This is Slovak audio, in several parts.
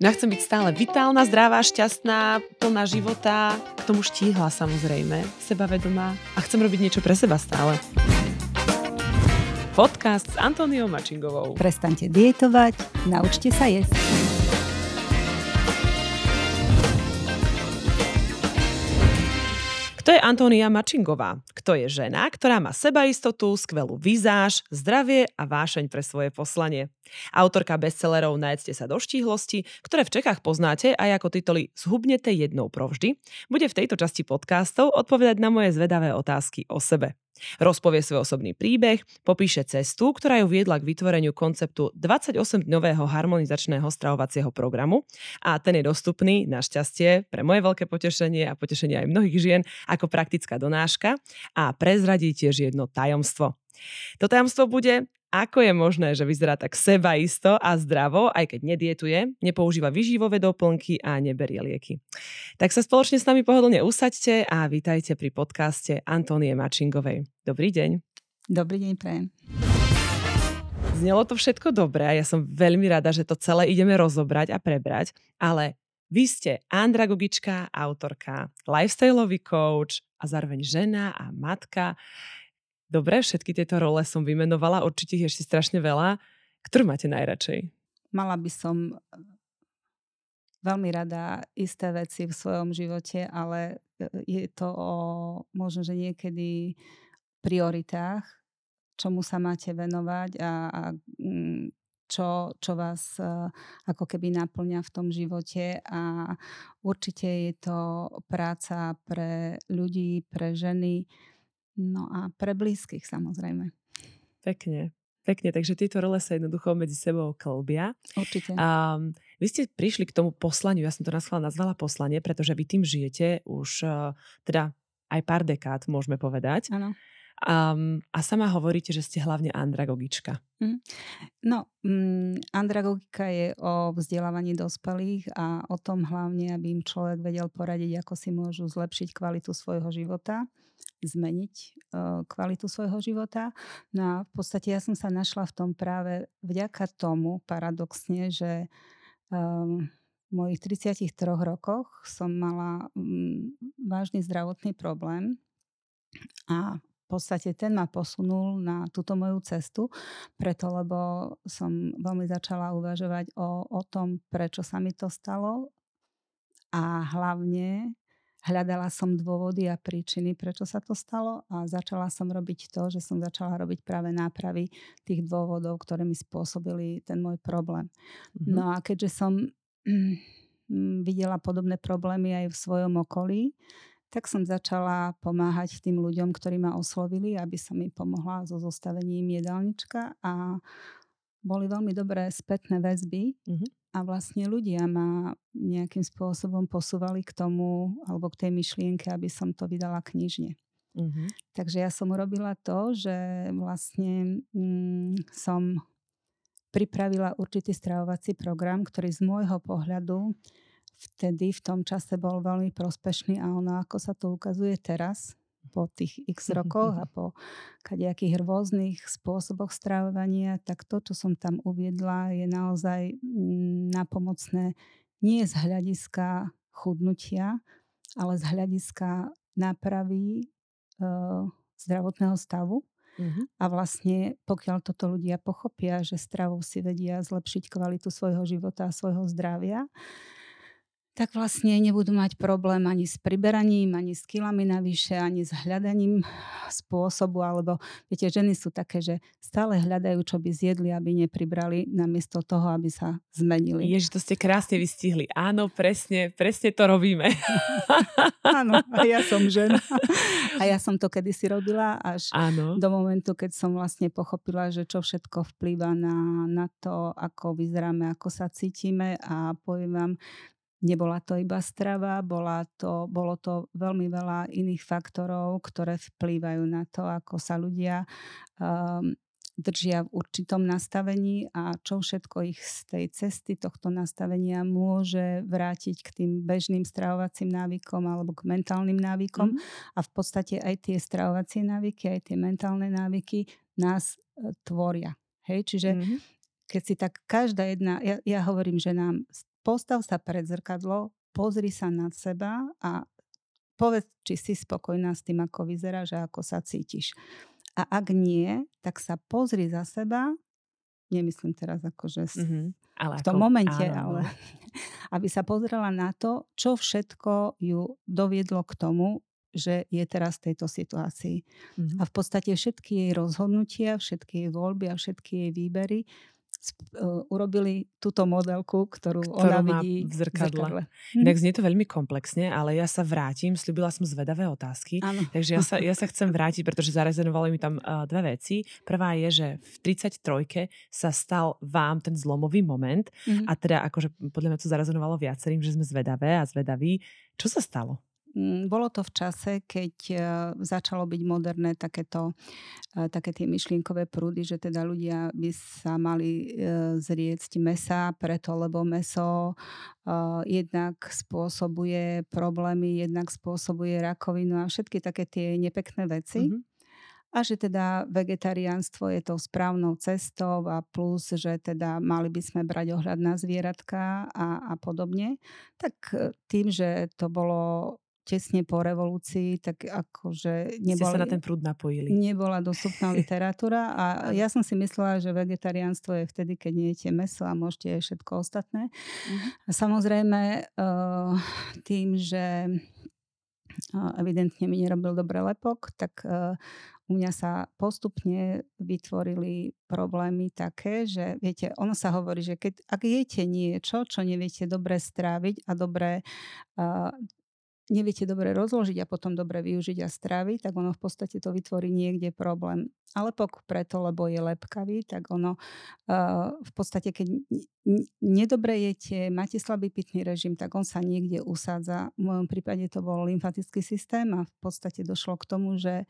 No ja chcem byť stále vitálna, zdravá, šťastná, plná života, k tomu štíhla samozrejme, sebavedomá a chcem robiť niečo pre seba stále. Podcast s Antoniou Mačingovou. Prestaňte dietovať, naučte sa jesť. Kto je Antónia Mačingová? Kto je žena, ktorá má sebaistotu, skvelú vizáž, zdravie a vášeň pre svoje poslanie? Autorka bestsellerov Najedzte sa do štíhlosti, ktoré v Čechách poznáte aj ako tituly Zhubnete jednou provždy, bude v tejto časti podcastov odpovedať na moje zvedavé otázky o sebe. Rozpovie svoj osobný príbeh, popíše cestu, ktorá ju viedla k vytvoreniu konceptu 28-dňového harmonizačného stravovacieho programu a ten je dostupný, našťastie, pre moje veľké potešenie a potešenie aj mnohých žien ako praktická donáška a prezradí tiež jedno tajomstvo. To tajomstvo bude, ako je možné, že vyzerá tak sebaisto a zdravo, aj keď nedietuje, nepoužíva vyživové doplnky a neberie lieky. Tak sa spoločne s nami pohodlne usaďte a vítajte pri podcaste Antonie Mačingovej. Dobrý deň. Dobrý deň, prajem. Znelo to všetko dobré a ja som veľmi rada, že to celé ideme rozobrať a prebrať, ale vy ste andragogička, autorka, lifestyleový coach a zároveň žena a matka. Dobre, všetky tieto role som vymenovala, určite ich ešte strašne veľa. Ktorú máte najradšej? Mala by som eh, veľmi rada isté veci v svojom živote, ale eh, je to o možno, že niekedy prioritách, čomu sa máte venovať a, a mm, čo, čo vás eh, ako keby naplňa v tom živote a určite je to práca pre ľudí, pre ženy, No a pre blízkych samozrejme. Pekne. Pekne, takže tieto role sa jednoducho medzi sebou klbia. Určite. Um, vy ste prišli k tomu poslaniu, ja som to nazvala poslanie, pretože vy tým žijete už uh, teda aj pár dekád, môžeme povedať. Áno. Um, a sama hovoríte, že ste hlavne andragogička. Mm. No, um, andragogika je o vzdelávaní dospelých a o tom hlavne, aby im človek vedel poradiť, ako si môžu zlepšiť kvalitu svojho života zmeniť uh, kvalitu svojho života. No a v podstate ja som sa našla v tom práve vďaka tomu, paradoxne, že um, v mojich 33 rokoch som mala um, vážny zdravotný problém a podstate ten ma posunul na túto moju cestu, preto lebo som veľmi začala uvažovať o, o tom, prečo sa mi to stalo a hlavne Hľadala som dôvody a príčiny, prečo sa to stalo a začala som robiť to, že som začala robiť práve nápravy tých dôvodov, ktoré mi spôsobili ten môj problém. Mm-hmm. No a keďže som mm, videla podobné problémy aj v svojom okolí, tak som začala pomáhať tým ľuďom, ktorí ma oslovili, aby som im pomohla so zostavením jedálnička a boli veľmi dobré spätné väzby. Mm-hmm a vlastne ľudia ma nejakým spôsobom posúvali k tomu alebo k tej myšlienke, aby som to vydala knižne. Mm-hmm. Takže ja som urobila to, že vlastne mm, som pripravila určitý stravovací program, ktorý z môjho pohľadu vtedy v tom čase bol veľmi prospešný a ono, ako sa to ukazuje teraz, po tých x rokoch a po kadejakých rôznych spôsoboch stravovania, tak to, čo som tam uviedla, je naozaj mm, napomocné nie z hľadiska chudnutia, ale z hľadiska nápravy e, zdravotného stavu. Uh-huh. A vlastne, pokiaľ toto ľudia pochopia, že stravou si vedia zlepšiť kvalitu svojho života a svojho zdravia, tak vlastne nebudú mať problém ani s priberaním, ani s kilami navyše, ani s hľadaním spôsobu, alebo viete, ženy sú také, že stále hľadajú, čo by zjedli, aby nepribrali, namiesto toho, aby sa zmenili. Ježi, to ste krásne vystihli. Áno, presne, presne to robíme. Áno, a ja som žena. A ja som to kedysi robila až Áno. do momentu, keď som vlastne pochopila, že čo všetko vplýva na, na to, ako vyzeráme, ako sa cítime a poviem vám, Nebola to iba strava, bola to, bolo to veľmi veľa iných faktorov, ktoré vplývajú na to, ako sa ľudia um, držia v určitom nastavení a čo všetko ich z tej cesty tohto nastavenia môže vrátiť k tým bežným stravovacím návykom alebo k mentálnym návykom. Mm. A v podstate aj tie stravovacie návyky, aj tie mentálne návyky nás e, tvoria. Hej, čiže mm-hmm keď si tak každá jedna, ja, ja hovorím, že nám postav sa pred zrkadlo, pozri sa nad seba a povedz, či si spokojná s tým, ako vyzeráš a ako sa cítiš. A ak nie, tak sa pozri za seba, nemyslím teraz akože mm-hmm. ale v tom ako, momente, áno. ale aby sa pozrela na to, čo všetko ju doviedlo k tomu, že je teraz v tejto situácii. Mm-hmm. A v podstate všetky jej rozhodnutia, všetky jej voľby a všetky jej výbery urobili túto modelku, ktorú, ktorú ona vidí v zrkadle. V zrkadle. Hm? Tak znie to veľmi komplexne, ale ja sa vrátim, slúbila som zvedavé otázky, ano. takže ja sa, ja sa chcem vrátiť, pretože zarezonovali mi tam uh, dve veci. Prvá je, že v 33 sa stal vám ten zlomový moment mm-hmm. a teda akože podľa mňa to zarezonovalo viacerým, že sme zvedavé a zvedaví. Čo sa stalo? Mm, bolo to v čase, keď e, začalo byť moderné takéto, e, také tie myšlienkové prúdy, že teda ľudia by sa mali e, zriecť mesa preto, lebo meso jednak spôsobuje problémy, jednak spôsobuje rakovinu a všetky také tie nepekné veci. Mm-hmm a že teda vegetariánstvo je tou správnou cestou a plus, že teda mali by sme brať ohľad na zvieratka a, a podobne, tak tým, že to bolo tesne po revolúcii, tak akože nebola, sa na ten prúd napojili. nebola dostupná literatúra a ja som si myslela, že vegetariánstvo je vtedy, keď nejete meso a môžete aj všetko ostatné. Uh-huh. A samozrejme uh, tým, že uh, evidentne mi nerobil dobre lepok, tak uh, u mňa sa postupne vytvorili problémy také, že viete, ono sa hovorí, že keď, ak jete niečo, čo neviete dobre stráviť a dobre uh, neviete dobre rozložiť a potom dobre využiť a stráviť, tak ono v podstate to vytvorí niekde problém. Ale pok preto, lebo je lepkavý, tak ono uh, v podstate, keď nedobre jete, máte slabý pitný režim, tak on sa niekde usádza. V mojom prípade to bol lymfatický systém a v podstate došlo k tomu, že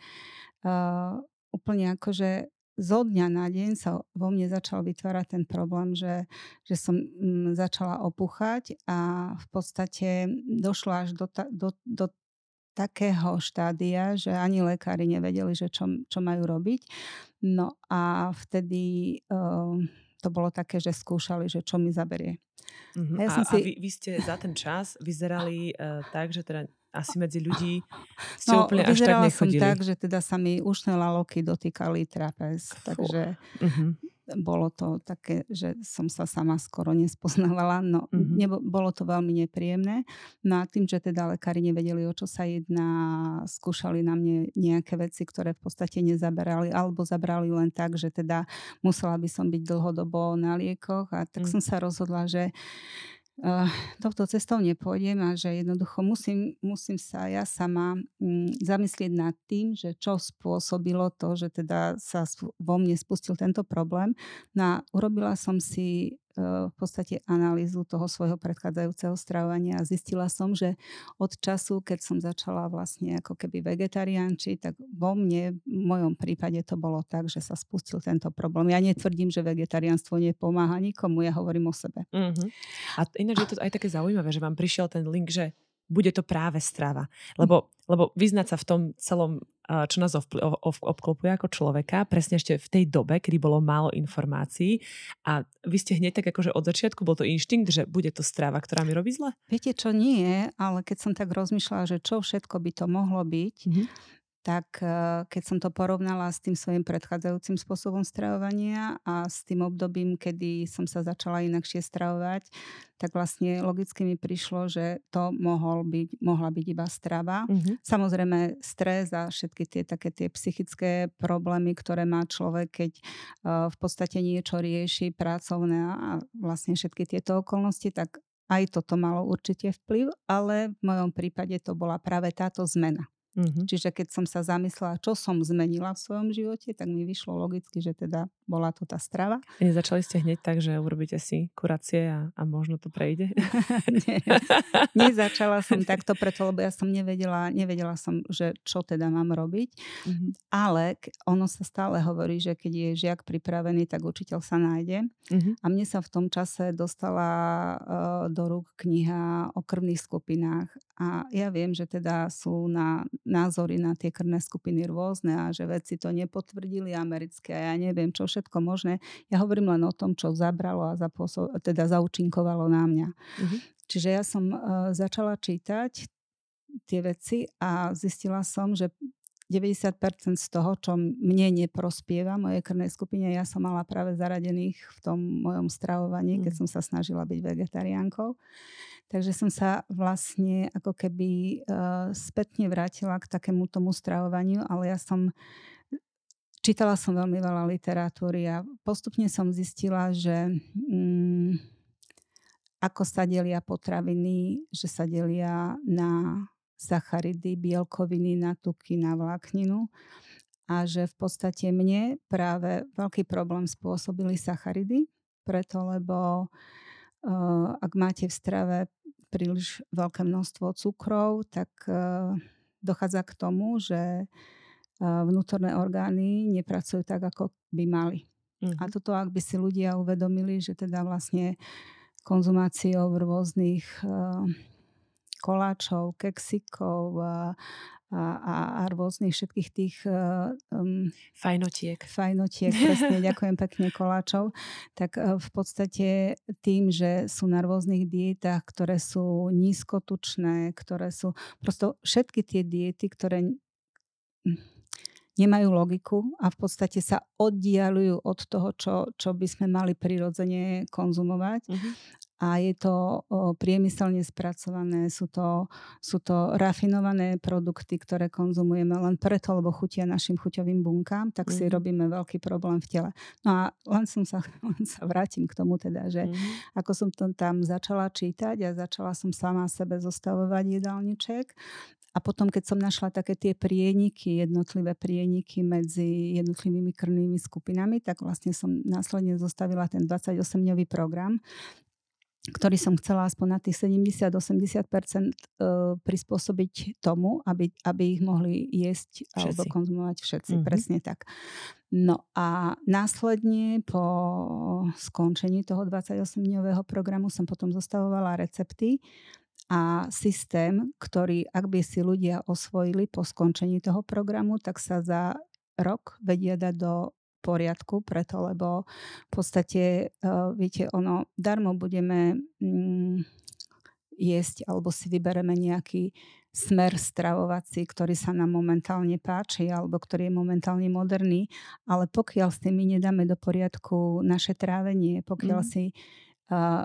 uh, úplne akože zo dňa na deň sa vo mne začal vytvárať ten problém, že, že som mm, začala opuchať a v podstate došlo až do, ta, do, do takého štádia, že ani lekári nevedeli, že čo, čo majú robiť. No a vtedy uh, to bolo také, že skúšali, že čo mi zaberie. Uh-huh. A, ja som a, si... a vy, vy ste za ten čas vyzerali uh, tak, že teda asi medzi ľudí ste no, úplne až tak nechodili. som tak, že teda sa mi ušné laloky dotýkali trapez, takže uh-huh. bolo to také, že som sa sama skoro nespoznavala, no uh-huh. nebo, bolo to veľmi nepríjemné. No a tým, že teda lekári nevedeli, o čo sa jedná, skúšali na mne nejaké veci, ktoré v podstate nezaberali, alebo zabrali len tak, že teda musela by som byť dlhodobo na liekoch a tak uh-huh. som sa rozhodla, že touto cestou nepôjdem a že jednoducho musím, musím sa ja sama um, zamyslieť nad tým, že čo spôsobilo to, že teda sa vo mne spustil tento problém. No a urobila som si v podstate analýzu toho svojho predchádzajúceho stravovania a zistila som, že od času, keď som začala vlastne ako keby vegetariánči, tak vo mne, v mojom prípade to bolo tak, že sa spustil tento problém. Ja netvrdím, že vegetariánstvo nepomáha nikomu, ja hovorím o sebe. Uh-huh. A ináč je to aj také zaujímavé, že vám prišiel ten link, že bude to práve strava. Lebo, lebo vyznať sa v tom celom, čo nás obklopuje ako človeka, presne ešte v tej dobe, kedy bolo málo informácií a vy ste hneď tak akože od začiatku bol to inštinkt, že bude to strava, ktorá mi robí zle? Viete čo, nie, ale keď som tak rozmýšľala, že čo všetko by to mohlo byť, mm-hmm tak eh, keď som to porovnala s tým svojim predchádzajúcim spôsobom stravovania a s tým obdobím, kedy som sa začala inakšie stravovať, tak vlastne logicky mi prišlo, že to mohol byť, mohla byť iba strava. Mm-hmm. Samozrejme stres a všetky tie také tie psychické problémy, ktoré má človek, keď uh, v podstate niečo rieši pracovné a vlastne všetky tieto okolnosti, tak aj toto malo určite vplyv, ale v mojom prípade to bola práve táto zmena. Mm-hmm. Čiže keď som sa zamyslela, čo som zmenila v svojom živote, tak mi vyšlo logicky, že teda bola to tá strava. Nezačali ste hneď tak, že urobíte si kuracie a, a možno to prejde? Nie, nezačala som takto preto, lebo ja som nevedela, nevedela som, že čo teda mám robiť. Mm-hmm. Ale ono sa stále hovorí, že keď je žiak pripravený, tak učiteľ sa nájde. Mm-hmm. A mne sa v tom čase dostala uh, do rúk kniha o krvných skupinách a ja viem, že teda sú na názory na tie krvné skupiny rôzne a že vedci to nepotvrdili americké a ja neviem čo všetko možné. Ja hovorím len o tom, čo zabralo a zapôsob, teda zaučinkovalo na mňa. Mm-hmm. Čiže ja som uh, začala čítať tie veci a zistila som, že 90% z toho, čo mne neprospieva, mojej krvnej skupine, ja som mala práve zaradených v tom mojom stravovaní, keď mm. som sa snažila byť vegetariánkou. Takže som sa vlastne ako keby uh, spätne vrátila k takému tomu stravovaniu, ale ja som čítala som veľmi veľa literatúry a postupne som zistila, že um, ako sa delia potraviny, že sa delia na sacharidy, bielkoviny, na tuky, na vlákninu a že v podstate mne práve veľký problém spôsobili sacharidy, preto lebo uh, ak máte v strave príliš veľké množstvo cukrov, tak uh, dochádza k tomu, že uh, vnútorné orgány nepracujú tak, ako by mali. Uh-huh. A mhm. toto, ak by si ľudia uvedomili, že teda vlastne konzumáciou rôznych uh, koláčov, keksikov a, a, a, a rôznych všetkých tých um, fajnotiek. Fajnotiek, presne, ďakujem pekne koláčov. Tak uh, v podstate tým, že sú na rôznych dietách, ktoré sú nízkotučné, ktoré sú prosto všetky tie diety, ktoré nemajú logiku a v podstate sa oddialujú od toho, čo, čo by sme mali prirodzene konzumovať. Uh-huh a je to priemyselne spracované, sú to, sú to rafinované produkty, ktoré konzumujeme len preto, lebo chutia našim chuťovým bunkám, tak si mm. robíme veľký problém v tele. No a len som sa, len sa vrátim k tomu teda, že mm. ako som to tam začala čítať a začala som sama sebe zostavovať jedálniček a potom, keď som našla také tie prieniky, jednotlivé prieniky medzi jednotlivými krvnými skupinami, tak vlastne som následne zostavila ten 28-dňový program, ktorý som chcela aspoň na tých 70-80% e, prispôsobiť tomu, aby, aby ich mohli jesť všetci. alebo konzumovať všetci. Mm-hmm. Presne tak. No a následne po skončení toho 28-dňového programu som potom zostavovala recepty a systém, ktorý ak by si ľudia osvojili po skončení toho programu, tak sa za rok vedia dať do poriadku, preto lebo v podstate, uh, viete, ono, darmo budeme mm, jesť alebo si vybereme nejaký smer stravovací, ktorý sa nám momentálne páči alebo ktorý je momentálne moderný, ale pokiaľ s tým my nedáme do poriadku naše trávenie, pokiaľ mm. si uh,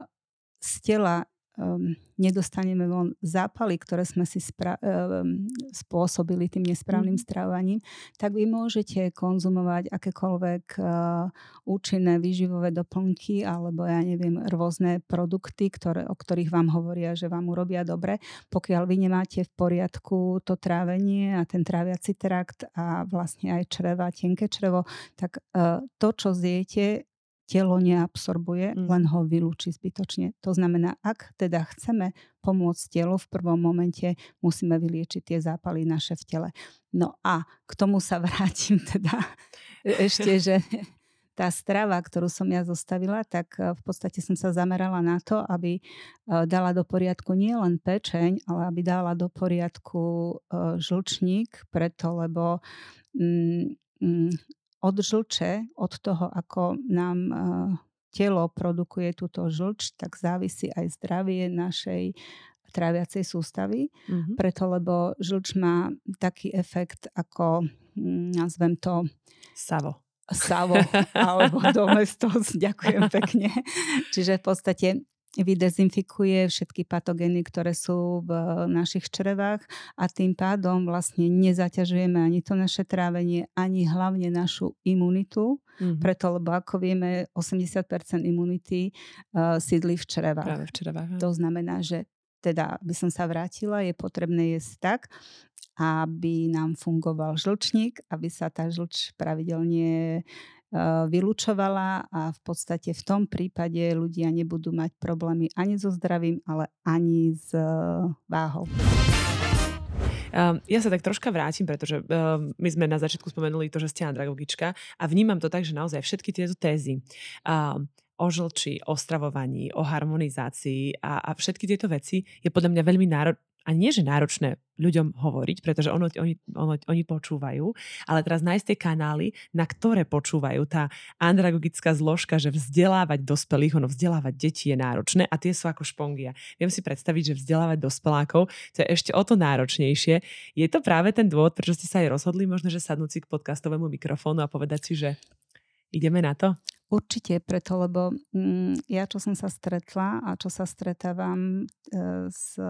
z tela um, nedostaneme von zápaly, ktoré sme si spra- um, spôsobili tým nesprávnym mm. strávaním, tak vy môžete konzumovať akékoľvek uh, účinné výživové doplnky alebo ja neviem, rôzne produkty, ktoré, o ktorých vám hovoria, že vám urobia dobre. Pokiaľ vy nemáte v poriadku to trávenie a ten tráviaci trakt a vlastne aj čreva, tenké črevo, tak uh, to, čo zjete, telo neabsorbuje, mm. len ho vylúči zbytočne. To znamená, ak teda chceme pomôcť telu, v prvom momente musíme vyliečiť tie zápaly naše v tele. No a k tomu sa vrátim teda ešte, že tá strava, ktorú som ja zostavila, tak e, v podstate som sa zamerala na to, aby e, dala do poriadku nie len pečeň, ale aby dala do poriadku e, žlčník, preto lebo mm, mm, od žlče, od toho, ako nám eh, telo produkuje túto žlč, tak závisí aj zdravie našej tráviacej sústavy, mm-hmm. preto lebo žlč má taký efekt ako, hm, nazvem to... Savo. Savo, alebo domestos, ďakujem pekne. Čiže v podstate vydezinfikuje všetky patogény, ktoré sú v našich črevách a tým pádom vlastne nezaťažujeme ani to naše trávenie, ani hlavne našu imunitu, mm-hmm. preto lebo ako vieme, 80% imunity uh, sídli v črevách. Práve v črevách. To znamená, že teda by som sa vrátila, je potrebné jesť tak, aby nám fungoval žlčník, aby sa tá žlč pravidelne vylúčovala a v podstate v tom prípade ľudia nebudú mať problémy ani so zdravím, ale ani s eh, váhou. Um, ja sa tak troška vrátim, pretože um, my sme na začiatku spomenuli to, že ste andragogička a vnímam to tak, že naozaj všetky tieto tézy um, o žlči, o stravovaní, o harmonizácii a, a všetky tieto veci je podľa mňa veľmi náro- a nie, že náročné ľuďom hovoriť, pretože ono, oni, ono, oni počúvajú, ale teraz nájsť tie kanály, na ktoré počúvajú. Tá andragogická zložka, že vzdelávať dospelých, ono vzdelávať deti je náročné a tie sú ako špongia. Viem si predstaviť, že vzdelávať dospelákov, to je ešte o to náročnejšie. Je to práve ten dôvod, prečo ste sa aj rozhodli možno, že sadnúť si k podcastovému mikrofónu a povedať si, že ideme na to? Určite, preto, lebo mm, ja, čo som sa stretla a čo sa stretávam e, s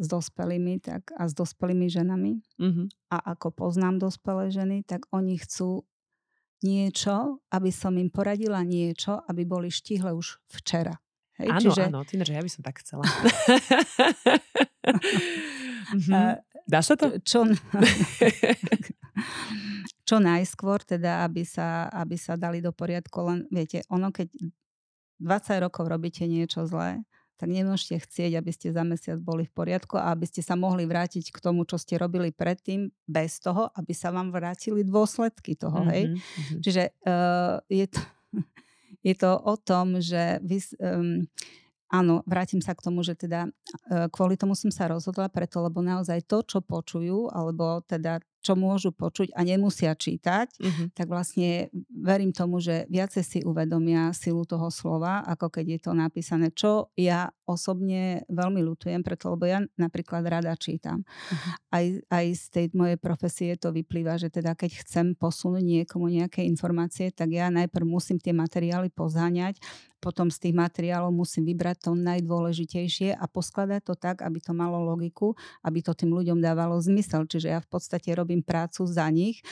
s dospelými tak, a s dospelými ženami. Mm-hmm. A ako poznám dospelé ženy, tak oni chcú niečo, aby som im poradila niečo, aby boli štihle už včera. Hej? Áno, Čiže... áno, tým, že ja by som tak chcela. mm-hmm. Dá sa to? Čo, čo najskôr, teda, aby sa, aby sa dali do poriadku. Len, viete, ono, keď 20 rokov robíte niečo zlé, tak nemôžete chcieť, aby ste za mesiac boli v poriadku a aby ste sa mohli vrátiť k tomu, čo ste robili predtým, bez toho, aby sa vám vrátili dôsledky toho. Mm-hmm, hej? Mm-hmm. Čiže uh, je, to, je to o tom, že vy, um, áno, vrátim sa k tomu, že teda uh, kvôli tomu som sa rozhodla preto, lebo naozaj to, čo počujú, alebo teda čo môžu počuť a nemusia čítať, uh-huh. tak vlastne verím tomu, že viacej si uvedomia silu toho slova, ako keď je to napísané. Čo ja osobne veľmi ľutujem, preto lebo ja napríklad rada čítam. Uh-huh. Aj, aj z tej mojej profesie to vyplýva, že teda keď chcem posunúť niekomu nejaké informácie, tak ja najprv musím tie materiály pozáňať, potom z tých materiálov musím vybrať to najdôležitejšie a poskladať to tak, aby to malo logiku, aby to tým ľuďom dávalo zmysel. Čiže ja v podstate robím robím prácu za nich.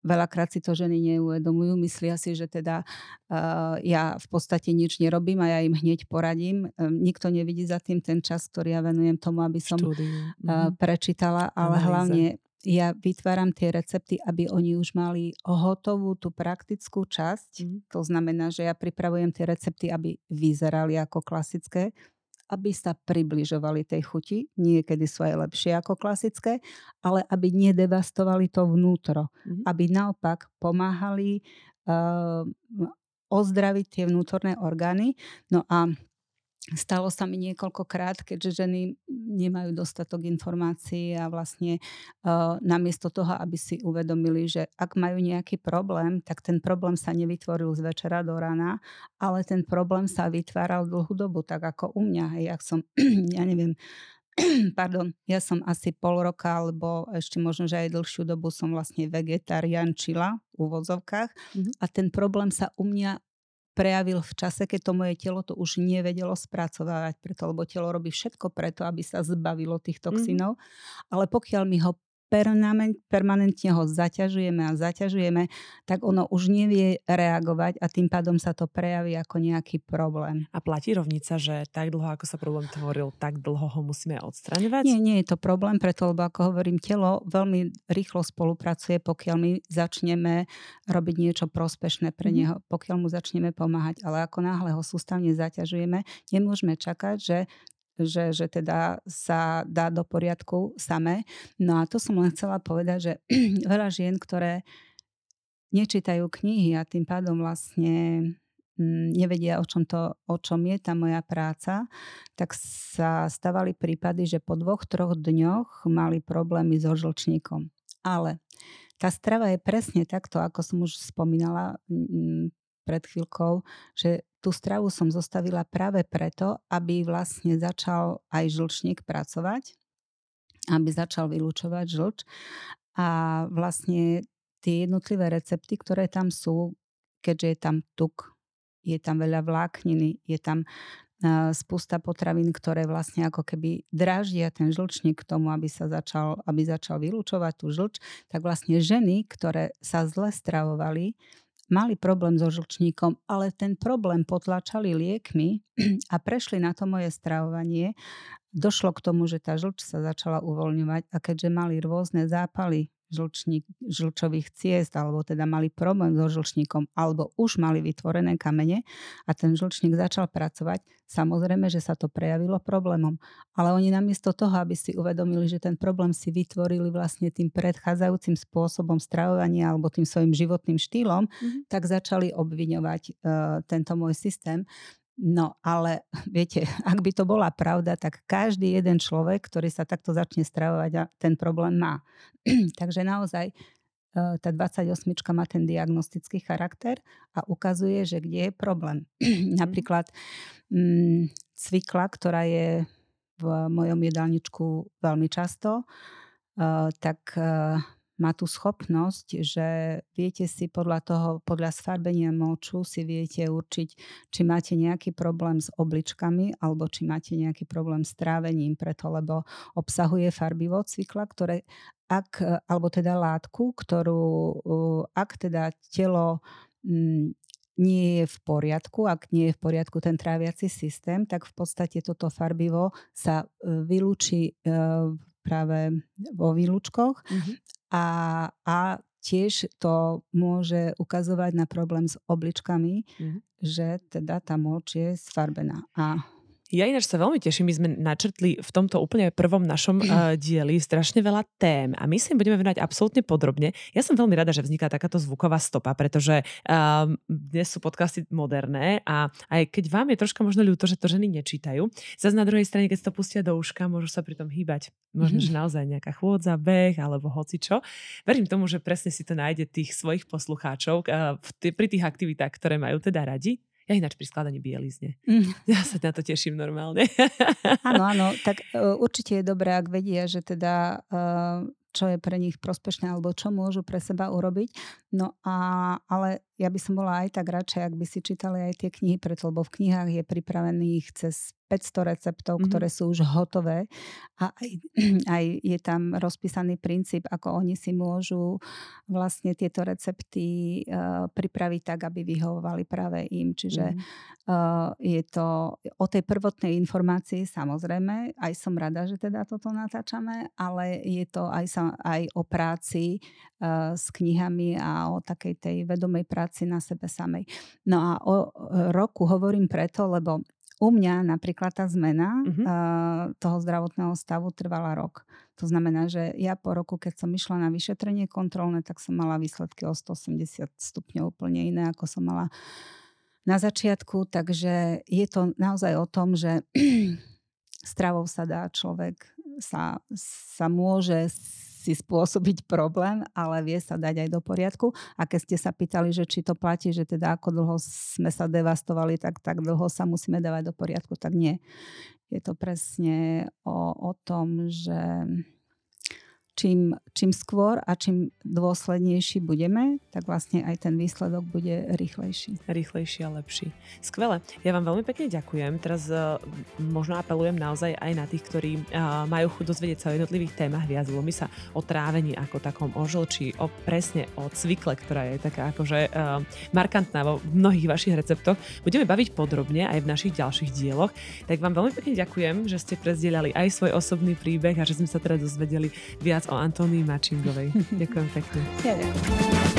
Veľakrát si to ženy neuvedomujú, myslia si, že teda uh, ja v podstate nič nerobím a ja im hneď poradím. Um, nikto nevidí za tým ten čas, ktorý ja venujem tomu, aby som uh, prečítala, ale Analýza. hlavne ja vytváram tie recepty, aby oni už mali hotovú tú praktickú časť. Mm. To znamená, že ja pripravujem tie recepty, aby vyzerali ako klasické aby sa približovali tej chuti. Niekedy sú aj lepšie ako klasické, ale aby nedevastovali to vnútro. Mm-hmm. Aby naopak pomáhali uh, ozdraviť tie vnútorné orgány. No a Stalo sa mi niekoľkokrát, keďže ženy nemajú dostatok informácií a vlastne uh, namiesto toho, aby si uvedomili, že ak majú nejaký problém, tak ten problém sa nevytvoril z večera do rána, ale ten problém sa vytváral dlhú dobu, tak ako u mňa. Hej, ak som, ja neviem, pardon, ja som asi pol roka alebo ešte možno, že aj dlhšiu dobu som vlastne vegetariančila v úvozovkách mm-hmm. a ten problém sa u mňa prejavil v čase, keď to moje telo to už nevedelo spracovávať, preto, lebo telo robí všetko preto, aby sa zbavilo tých mhm. toxínov. Mm-hmm. Ale pokiaľ my ho permanentne ho zaťažujeme a zaťažujeme, tak ono už nevie reagovať a tým pádom sa to prejaví ako nejaký problém. A platí rovnica, že tak dlho, ako sa problém tvoril, tak dlho ho musíme odstraňovať? Nie, nie je to problém, preto, lebo ako hovorím, telo veľmi rýchlo spolupracuje, pokiaľ my začneme robiť niečo prospešné pre mhm. neho, pokiaľ mu začneme pomáhať. Ale ako náhle ho sústavne zaťažujeme, nemôžeme čakať, že že, že teda sa dá do poriadku samé. No a to som len chcela povedať, že veľa žien, ktoré nečítajú knihy a tým pádom vlastne mm, nevedia, o čom, to, o čom je tá moja práca, tak sa stavali prípady, že po dvoch, troch dňoch mali problémy so žlčníkom. Ale tá strava je presne takto, ako som už spomínala mm, pred chvíľkou, že tú stravu som zostavila práve preto, aby vlastne začal aj žlčník pracovať, aby začal vylúčovať žlč. A vlastne tie jednotlivé recepty, ktoré tam sú, keďže je tam tuk, je tam veľa vlákniny, je tam spústa potravín, ktoré vlastne ako keby dráždia ten žlčník k tomu, aby sa začal, aby začal vylúčovať tú žlč, tak vlastne ženy, ktoré sa zle stravovali, mali problém so žlčníkom, ale ten problém potlačali liekmi a prešli na to moje stravovanie. Došlo k tomu, že tá žlč sa začala uvoľňovať a keďže mali rôzne zápaly žlčník, žlčových ciest, alebo teda mali problém so žlčníkom, alebo už mali vytvorené kamene a ten žlčník začal pracovať, samozrejme, že sa to prejavilo problémom. Ale oni namiesto toho, aby si uvedomili, že ten problém si vytvorili vlastne tým predchádzajúcim spôsobom stravovania alebo tým svojim životným štýlom, mm-hmm. tak začali obviňovať uh, tento môj systém No ale viete, ak by to bola pravda, tak každý jeden človek, ktorý sa takto začne stravovať, ten problém má. Takže naozaj eh, tá 28 má ten diagnostický charakter a ukazuje, že kde je problém. Mhm. Napríklad mm, cvikla, ktorá je v mojom jedálničku veľmi často, uh, tak uh, má tú schopnosť, že viete si podľa toho, podľa sfarbenia moču si viete určiť, či máte nejaký problém s obličkami alebo či máte nejaký problém s trávením, preto lebo obsahuje farbivo cvikla, ktoré ak, alebo teda látku, ktorú ak teda telo mm, nie je v poriadku, ak nie je v poriadku ten tráviaci systém, tak v podstate toto farbivo sa e, vylúči e, práve vo výlučkoch mm-hmm a, a tiež to môže ukazovať na problém s obličkami, mm. že teda tá moč je sfarbená. A ja ináč sa veľmi teším, my sme načrtli v tomto úplne prvom našom uh, dieli strašne veľa tém a my si budeme venovať absolútne podrobne. Ja som veľmi rada, že vzniká takáto zvuková stopa, pretože uh, dnes sú podcasty moderné a aj keď vám je troška možno ľúto, že to ženy nečítajú, zase na druhej strane, keď to pustia do uška, môžu sa pri tom hýbať. Možno, že naozaj nejaká chôdza, beh alebo hocičo. Verím tomu, že presne si to nájde tých svojich poslucháčov uh, pri tých aktivitách, ktoré majú teda radi. Ja ináč pri skladaní bielizne. Mm. Ja sa na to teším normálne. Áno, áno, tak uh, určite je dobré, ak vedia, že teda uh, čo je pre nich prospešné alebo čo môžu pre seba urobiť. No a, ale ja by som bola aj tak radšej, ak by si čítali aj tie knihy, preto lebo v knihách je pripravených cez 500 receptov, mm-hmm. ktoré sú už hotové a aj, aj je tam rozpísaný princíp, ako oni si môžu vlastne tieto recepty uh, pripraviť tak, aby vyhovovali práve im. Čiže mm-hmm. uh, je to o tej prvotnej informácii samozrejme, aj som rada, že teda toto natáčame, ale je to aj, aj o práci uh, s knihami a o takej tej vedomej práci na sebe samej. No a o roku hovorím preto, lebo u mňa napríklad tá zmena uh-huh. uh, toho zdravotného stavu trvala rok. To znamená, že ja po roku, keď som išla na vyšetrenie kontrolné, tak som mala výsledky o 180 stupňov úplne iné, ako som mala na začiatku. Takže je to naozaj o tom, že stravou sa dá človek, sa, sa môže si spôsobiť problém, ale vie sa dať aj do poriadku. A keď ste sa pýtali, že či to platí, že teda ako dlho sme sa devastovali, tak tak dlho sa musíme dávať do poriadku, tak nie. Je to presne o, o tom, že čím, čím skôr a čím dôslednejší budeme, tak vlastne aj ten výsledok bude rýchlejší. Rýchlejší a lepší. Skvelé. Ja vám veľmi pekne ďakujem. Teraz uh, možno apelujem naozaj aj na tých, ktorí uh, majú chuť dozvedieť sa o jednotlivých témach viac. My sa o trávení ako takom ožlčí, o presne o cvikle, ktorá je taká akože uh, markantná vo mnohých vašich receptoch. Budeme baviť podrobne aj v našich ďalších dieloch. Tak vám veľmi pekne ďakujem, že ste prezdielali aj svoj osobný príbeh a že sme sa teda dozvedeli viac o Antónii Mačingovej. Ďakujem pekne. Ja ďakujem.